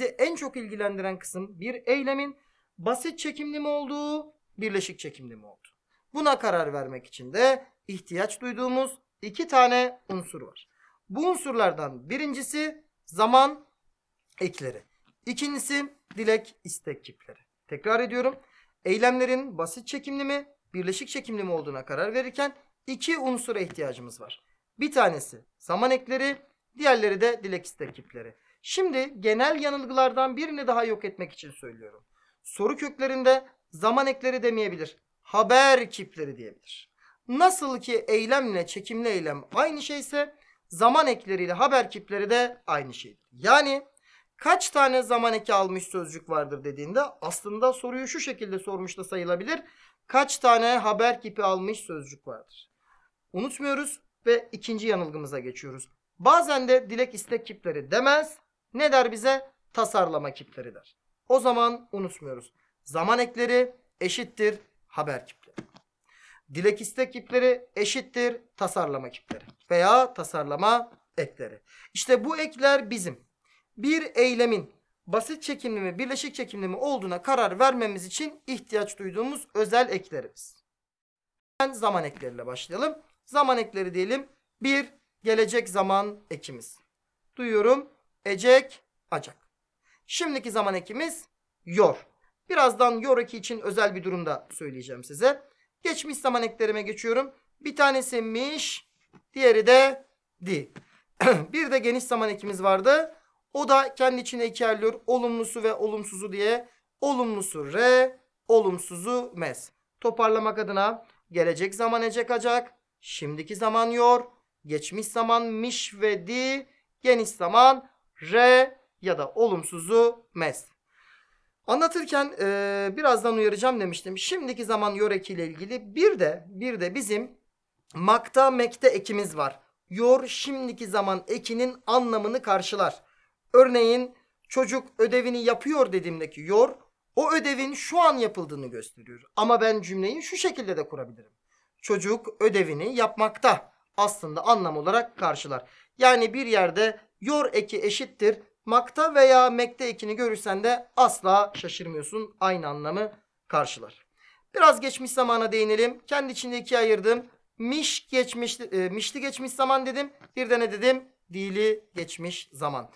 bizi en çok ilgilendiren kısım bir eylemin basit çekimli mi olduğu, birleşik çekimli mi olduğu. Buna karar vermek için de ihtiyaç duyduğumuz iki tane unsur var. Bu unsurlardan birincisi zaman ekleri. İkincisi dilek istek kipleri. Tekrar ediyorum. Eylemlerin basit çekimli mi, birleşik çekimli mi olduğuna karar verirken iki unsura ihtiyacımız var. Bir tanesi zaman ekleri, diğerleri de dilek istek kipleri. Şimdi genel yanılgılardan birini daha yok etmek için söylüyorum. Soru köklerinde zaman ekleri demeyebilir. Haber kipleri diyebilir. Nasıl ki eylemle çekimli eylem aynı şeyse zaman ekleriyle haber kipleri de aynı şeydir. Yani kaç tane zaman eki almış sözcük vardır dediğinde aslında soruyu şu şekilde sormuş da sayılabilir. Kaç tane haber kipi almış sözcük vardır? Unutmuyoruz ve ikinci yanılgımıza geçiyoruz. Bazen de dilek istek kipleri demez. Ne der bize? Tasarlama kipleri der. O zaman unutmuyoruz. Zaman ekleri eşittir haber kipleri. Dilek istek kipleri eşittir tasarlama kipleri veya tasarlama ekleri. İşte bu ekler bizim bir eylemin basit çekimli mi birleşik çekimli mi olduğuna karar vermemiz için ihtiyaç duyduğumuz özel eklerimiz. Ben zaman ekleriyle başlayalım. Zaman ekleri diyelim. Bir gelecek zaman ekimiz. Duyuyorum. Ecek, acak. Şimdiki zaman ekimiz yor. Birazdan yor eki için özel bir durumda söyleyeceğim size. Geçmiş zaman eklerime geçiyorum. Bir tanesi miş, diğeri de di. bir de geniş zaman ekimiz vardı. O da kendi içine ikerliyor. Olumlusu ve olumsuzu diye. Olumlusu re, olumsuzu mes. Toparlamak adına gelecek zaman ecek acak, şimdiki zaman yor, geçmiş zaman miş ve di, geniş zaman re ya da olumsuzu mes. Anlatırken e, birazdan uyaracağım demiştim. Şimdiki zaman yor ekiyle ilgili bir de bir de bizim makta mekte ekimiz var. Yor şimdiki zaman ekinin anlamını karşılar. Örneğin çocuk ödevini yapıyor dediğimdeki yor o ödevin şu an yapıldığını gösteriyor. Ama ben cümleyi şu şekilde de kurabilirim. Çocuk ödevini yapmakta aslında anlam olarak karşılar. Yani bir yerde yor eki eşittir. Makta veya mekte ekini görürsen de asla şaşırmıyorsun. Aynı anlamı karşılar. Biraz geçmiş zamana değinelim. Kendi içinde ikiye ayırdım. Miş geçmiş, e, mişli geçmiş zaman dedim. Bir de ne dedim? Dili geçmiş zaman.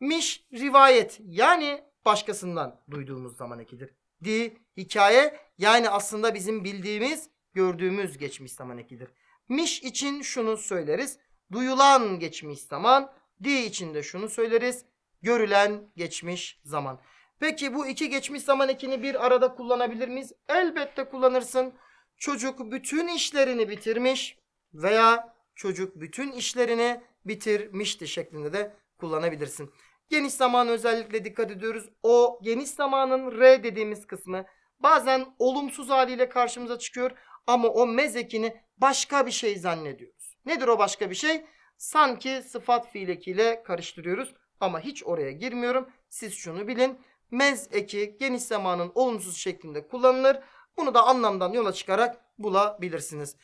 Miş rivayet yani başkasından duyduğumuz zaman ekidir. Di hikaye yani aslında bizim bildiğimiz, gördüğümüz geçmiş zaman ekidir. Miş için şunu söyleriz. Duyulan geçmiş zaman. Di için de şunu söyleriz. Görülen geçmiş zaman. Peki bu iki geçmiş zaman ekini bir arada kullanabilir miyiz? Elbette kullanırsın. Çocuk bütün işlerini bitirmiş veya çocuk bütün işlerini bitirmişti şeklinde de kullanabilirsin. Geniş zaman özellikle dikkat ediyoruz. O geniş zamanın R dediğimiz kısmı bazen olumsuz haliyle karşımıza çıkıyor ama o mezekini başka bir şey zannediyoruz. Nedir o başka bir şey? Sanki sıfat fiil ekiyle karıştırıyoruz ama hiç oraya girmiyorum. Siz şunu bilin. Mez eki geniş zamanın olumsuz şeklinde kullanılır. Bunu da anlamdan yola çıkarak bulabilirsiniz.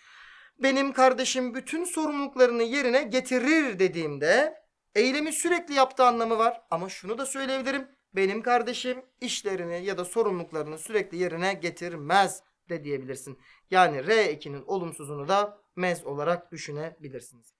Benim kardeşim bütün sorumluluklarını yerine getirir dediğimde eylemi sürekli yaptığı anlamı var. Ama şunu da söyleyebilirim. Benim kardeşim işlerini ya da sorumluluklarını sürekli yerine getirmez de diyebilirsin. Yani R2'nin olumsuzunu da mez olarak düşünebilirsiniz.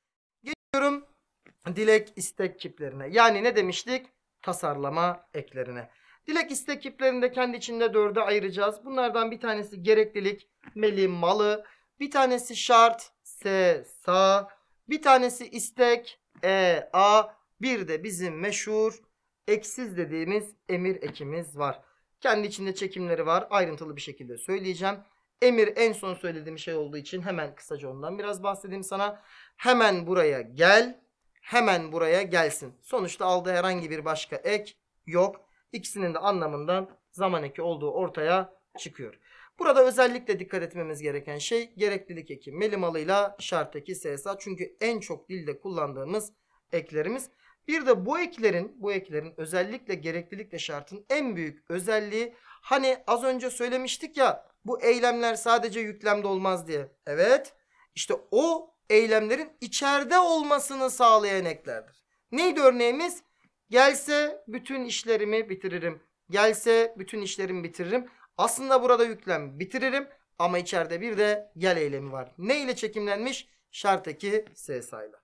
Dilek istek kiplerine. Yani ne demiştik? Tasarlama eklerine. Dilek istek kiplerini de kendi içinde dörde ayıracağız. Bunlardan bir tanesi gereklilik, meli, malı. Bir tanesi şart, se, sa. Bir tanesi istek, e, a. Bir de bizim meşhur eksiz dediğimiz emir ekimiz var. Kendi içinde çekimleri var. Ayrıntılı bir şekilde söyleyeceğim. Emir en son söylediğim şey olduğu için hemen kısaca ondan biraz bahsedeyim sana. Hemen buraya gel. Hemen buraya gelsin. Sonuçta aldığı herhangi bir başka ek yok. İkisinin de anlamından zaman eki olduğu ortaya çıkıyor. Burada özellikle dikkat etmemiz gereken şey gereklilik eki melimalıyla şart eki SSA. Çünkü en çok dilde kullandığımız eklerimiz. Bir de bu eklerin bu eklerin özellikle gereklilikle şartın en büyük özelliği hani az önce söylemiştik ya bu eylemler sadece yüklemde olmaz diye. Evet işte o eylemlerin içeride olmasını sağlayan eklerdir. Neydi örneğimiz? Gelse bütün işlerimi bitiririm. Gelse bütün işlerimi bitiririm. Aslında burada yüklem bitiririm ama içeride bir de gel eylemi var. Ne ile çekimlenmiş? Şart eki S sayılı.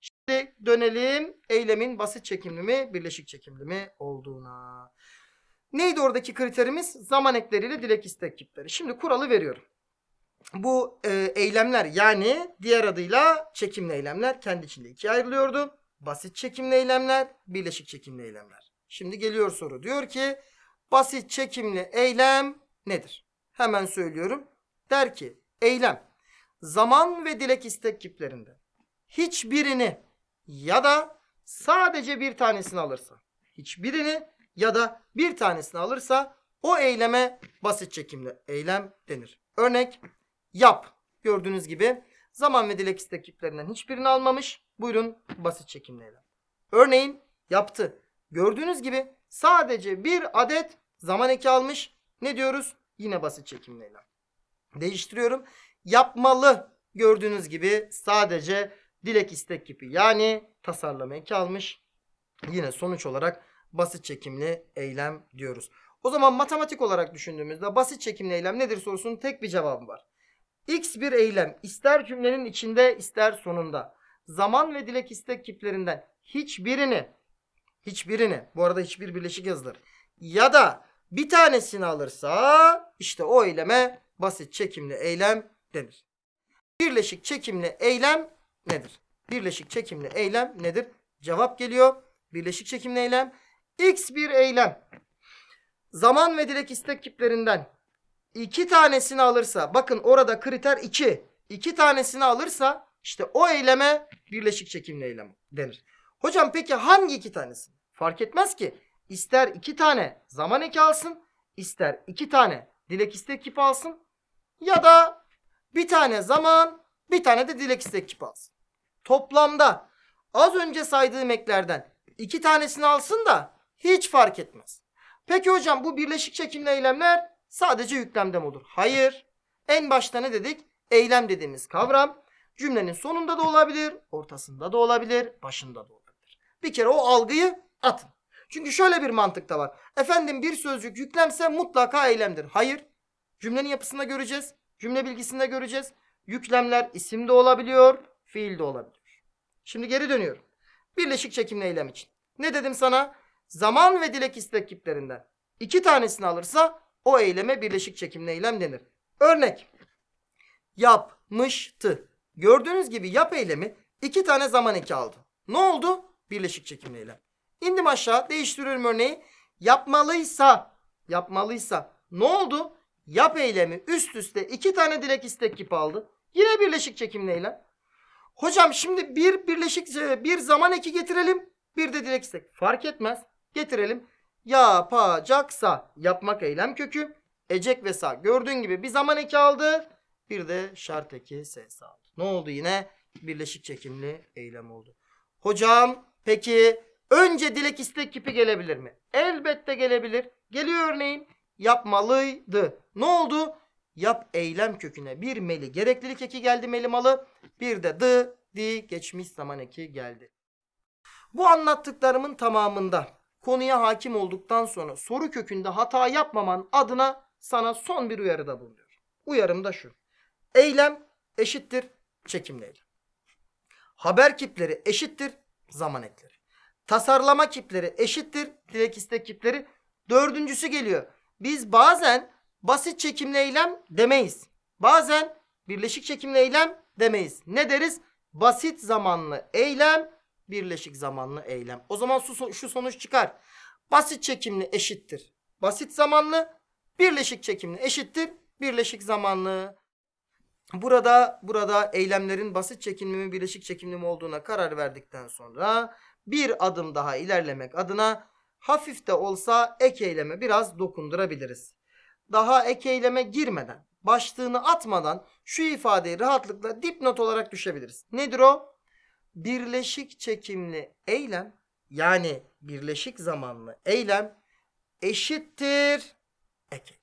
Şimdi dönelim eylemin basit çekimli mi, birleşik çekimli mi olduğuna. Neydi oradaki kriterimiz? Zaman ekleriyle dilek istek kipleri. Şimdi kuralı veriyorum. Bu e, eylemler yani diğer adıyla çekimli eylemler kendi içinde ikiye ayrılıyordu. Basit çekimli eylemler, birleşik çekimli eylemler. Şimdi geliyor soru. Diyor ki basit çekimli eylem nedir? Hemen söylüyorum. Der ki eylem zaman ve dilek istek kiplerinde hiçbirini ya da sadece bir tanesini alırsa hiçbirini ya da bir tanesini alırsa o eyleme basit çekimli eylem denir. Örnek yap. Gördüğünüz gibi zaman ve dilek istek kiplerinden hiçbirini almamış. Buyurun basit çekimli eylem. Örneğin yaptı. Gördüğünüz gibi sadece bir adet zaman eki almış. Ne diyoruz? Yine basit çekimli eylem. Değiştiriyorum. Yapmalı. Gördüğünüz gibi sadece dilek istek kipi yani tasarlama eki almış. Yine sonuç olarak basit çekimli eylem diyoruz. O zaman matematik olarak düşündüğümüzde basit çekimli eylem nedir sorusunun tek bir cevabı var. X bir eylem ister cümlenin içinde ister sonunda zaman ve dilek istek kiplerinden hiçbirini hiçbirini bu arada hiçbir birleşik yazılır ya da bir tanesini alırsa işte o eyleme basit çekimli eylem denir. Birleşik çekimli eylem nedir? Birleşik çekimli eylem nedir? Cevap geliyor. Birleşik çekimli eylem X bir eylem zaman ve dilek istek kiplerinden iki tanesini alırsa bakın orada kriter 2. iki tanesini alırsa işte o eyleme birleşik çekimli eylem denir. Hocam peki hangi iki tanesi? Fark etmez ki. İster iki tane zaman eki alsın, ister iki tane dilek istek kipi alsın ya da bir tane zaman, bir tane de dilek istek kipi alsın. Toplamda az önce saydığım eklerden iki tanesini alsın da hiç fark etmez. Peki hocam bu birleşik çekimli eylemler sadece yüklemde mi olur? Hayır. En başta ne dedik? Eylem dediğimiz kavram cümlenin sonunda da olabilir, ortasında da olabilir, başında da olabilir. Bir kere o algıyı atın. Çünkü şöyle bir mantık da var. Efendim bir sözcük yüklemse mutlaka eylemdir. Hayır. Cümlenin yapısında göreceğiz. Cümle bilgisinde göreceğiz. Yüklemler isim de olabiliyor, fiil de olabiliyor. Şimdi geri dönüyorum. Birleşik çekimli eylem için. Ne dedim sana? Zaman ve dilek istek kiplerinden iki tanesini alırsa o eyleme birleşik çekimli eylem denir. Örnek. Yapmıştı. Gördüğünüz gibi yap eylemi iki tane zaman eki aldı. Ne oldu? Birleşik çekimli eylem. İndim aşağı değiştiriyorum örneği. Yapmalıysa, yapmalıysa ne oldu? Yap eylemi üst üste iki tane dilek istek kipi aldı. Yine birleşik çekimli eylem. Hocam şimdi bir birleşik bir zaman eki getirelim. Bir de dilek istek. Fark etmez. Getirelim. Yapacaksa yapmak eylem kökü. Ecek ve sa. Gördüğün gibi bir zaman eki aldı. Bir de şart eki ses aldı. Ne oldu yine? Birleşik çekimli eylem oldu. Hocam peki önce dilek istek kipi gelebilir mi? Elbette gelebilir. Geliyor örneğin. Yapmalıydı. Ne oldu? Yap eylem köküne bir meli gereklilik eki geldi melimalı. Bir de dı, di geçmiş zaman eki geldi. Bu anlattıklarımın tamamında konuya hakim olduktan sonra soru kökünde hata yapmaman adına sana son bir uyarıda bulunuyorum. Uyarım da şu. Eylem eşittir çekimli eylem. Haber kipleri eşittir zaman ekleri. Tasarlama kipleri eşittir dilek istek kipleri. Dördüncüsü geliyor. Biz bazen basit çekimli eylem demeyiz. Bazen birleşik çekimli eylem demeyiz. Ne deriz? Basit zamanlı eylem, birleşik zamanlı eylem. O zaman şu, şu sonuç çıkar. Basit çekimli eşittir. Basit zamanlı, birleşik çekimli eşittir. Birleşik zamanlı. Burada burada eylemlerin basit çekimli mi birleşik çekimli mi olduğuna karar verdikten sonra bir adım daha ilerlemek adına hafif de olsa ek eyleme biraz dokundurabiliriz. Daha ek eyleme girmeden, başlığını atmadan şu ifadeyi rahatlıkla dipnot olarak düşebiliriz. Nedir o? Birleşik çekimli eylem yani birleşik zamanlı eylem eşittir ek.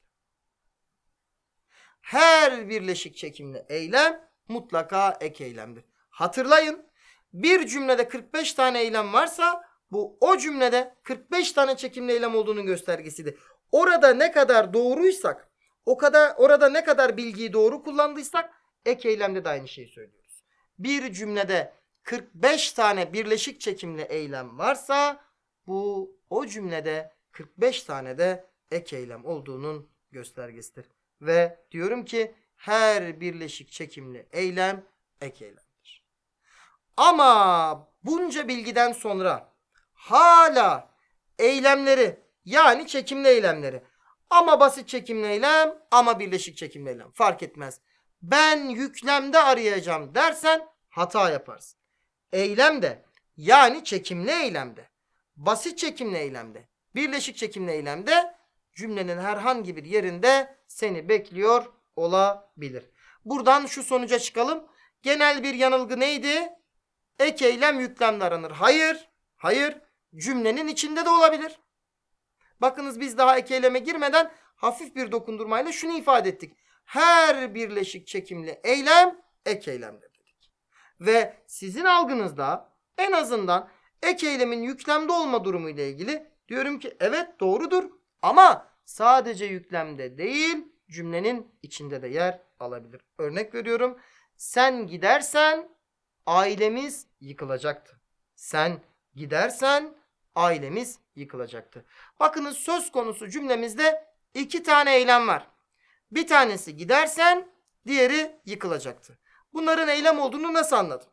Her birleşik çekimli eylem mutlaka ek eylemdir. Hatırlayın bir cümlede 45 tane eylem varsa Bu o cümlede 45 tane çekimli eylem olduğunun göstergesiydi. Orada ne kadar doğruysak, o kadar orada ne kadar bilgiyi doğru kullandıysak ek eylemde de aynı şeyi söylüyoruz. Bir cümlede 45 tane birleşik çekimli eylem varsa bu o cümlede 45 tane de ek eylem olduğunun göstergesidir. Ve diyorum ki her birleşik çekimli eylem ek eylemdir. Ama bunca bilgiden sonra hala eylemleri yani çekimli eylemleri ama basit çekimli eylem ama birleşik çekimli eylem fark etmez. Ben yüklemde arayacağım dersen hata yaparsın. Eylemde yani çekimli eylemde, basit çekimli eylemde, birleşik çekimli eylemde cümlenin herhangi bir yerinde seni bekliyor olabilir. Buradan şu sonuca çıkalım. Genel bir yanılgı neydi? Ek eylem yüklemde aranır. Hayır, hayır. Cümlenin içinde de olabilir. Bakınız biz daha ek eyleme girmeden hafif bir dokundurmayla şunu ifade ettik. Her birleşik çekimli eylem ek eylemdir. Ve sizin algınızda en azından ek eylemin yüklemde olma durumu ile ilgili diyorum ki evet doğrudur ama sadece yüklemde değil cümlenin içinde de yer alabilir. Örnek veriyorum. Sen gidersen ailemiz yıkılacaktı. Sen gidersen ailemiz yıkılacaktı. Bakınız söz konusu cümlemizde iki tane eylem var. Bir tanesi gidersen, diğeri yıkılacaktı. Bunların eylem olduğunu nasıl anladım?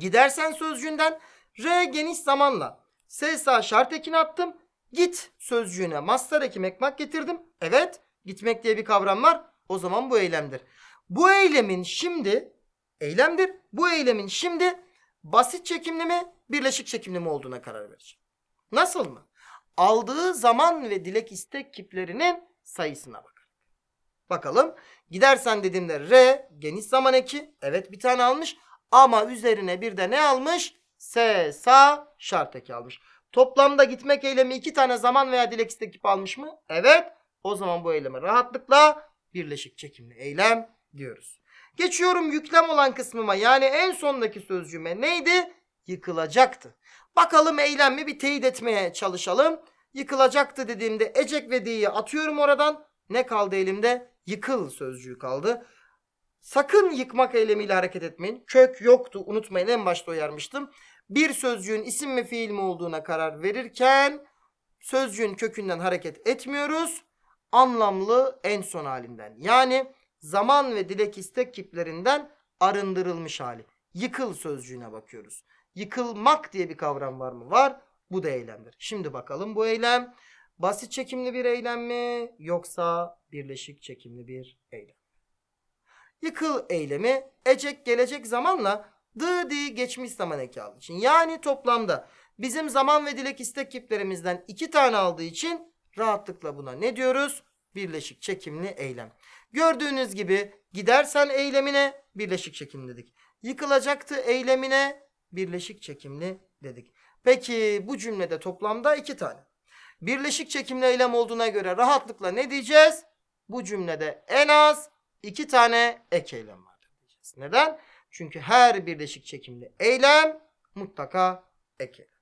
Gidersen sözcüğünden R geniş zamanla S sağ şart ekini attım. Git sözcüğüne mastar ekim ekmek getirdim. Evet gitmek diye bir kavram var. O zaman bu eylemdir. Bu eylemin şimdi eylemdir. Bu eylemin şimdi basit çekimli mi birleşik çekimli mi olduğuna karar vereceğim. Nasıl mı? Aldığı zaman ve dilek istek kiplerinin sayısına bakar. Bakalım. Gidersen dediğimde R geniş zaman eki. Evet bir tane almış. Ama üzerine bir de ne almış? S sağ şart eki almış. Toplamda gitmek eylemi iki tane zaman veya dilek istek kipi almış mı? Evet. O zaman bu eyleme rahatlıkla birleşik çekimli eylem diyoruz. Geçiyorum yüklem olan kısmıma yani en sondaki sözcüğüme neydi? Yıkılacaktı. Bakalım eylem mi bir teyit etmeye çalışalım. Yıkılacaktı dediğimde ecek ve di'yi atıyorum oradan. Ne kaldı elimde? Yıkıl sözcüğü kaldı. Sakın yıkmak eylemiyle hareket etmeyin. Kök yoktu unutmayın en başta uyarmıştım. Bir sözcüğün isim mi fiil mi olduğuna karar verirken sözcüğün kökünden hareket etmiyoruz. Anlamlı en son halinden. Yani zaman ve dilek istek kiplerinden arındırılmış hali. Yıkıl sözcüğüne bakıyoruz. Yıkılmak diye bir kavram var mı? Var. Bu da eylemdir. Şimdi bakalım bu eylem basit çekimli bir eylem mi yoksa birleşik çekimli bir eylem? Yıkıl eylemi ecek gelecek zamanla dı di geçmiş zaman eki aldığı için. Yani toplamda bizim zaman ve dilek istek kiplerimizden iki tane aldığı için rahatlıkla buna ne diyoruz? Birleşik çekimli eylem. Gördüğünüz gibi gidersen eylemine birleşik çekimli dedik. Yıkılacaktı eylemine birleşik çekimli dedik. Peki bu cümlede toplamda iki tane. Birleşik çekimli eylem olduğuna göre rahatlıkla ne diyeceğiz? Bu cümlede en az iki tane ek eylem diyeceğiz. Neden? Çünkü her birleşik çekimli eylem mutlaka ek eylem.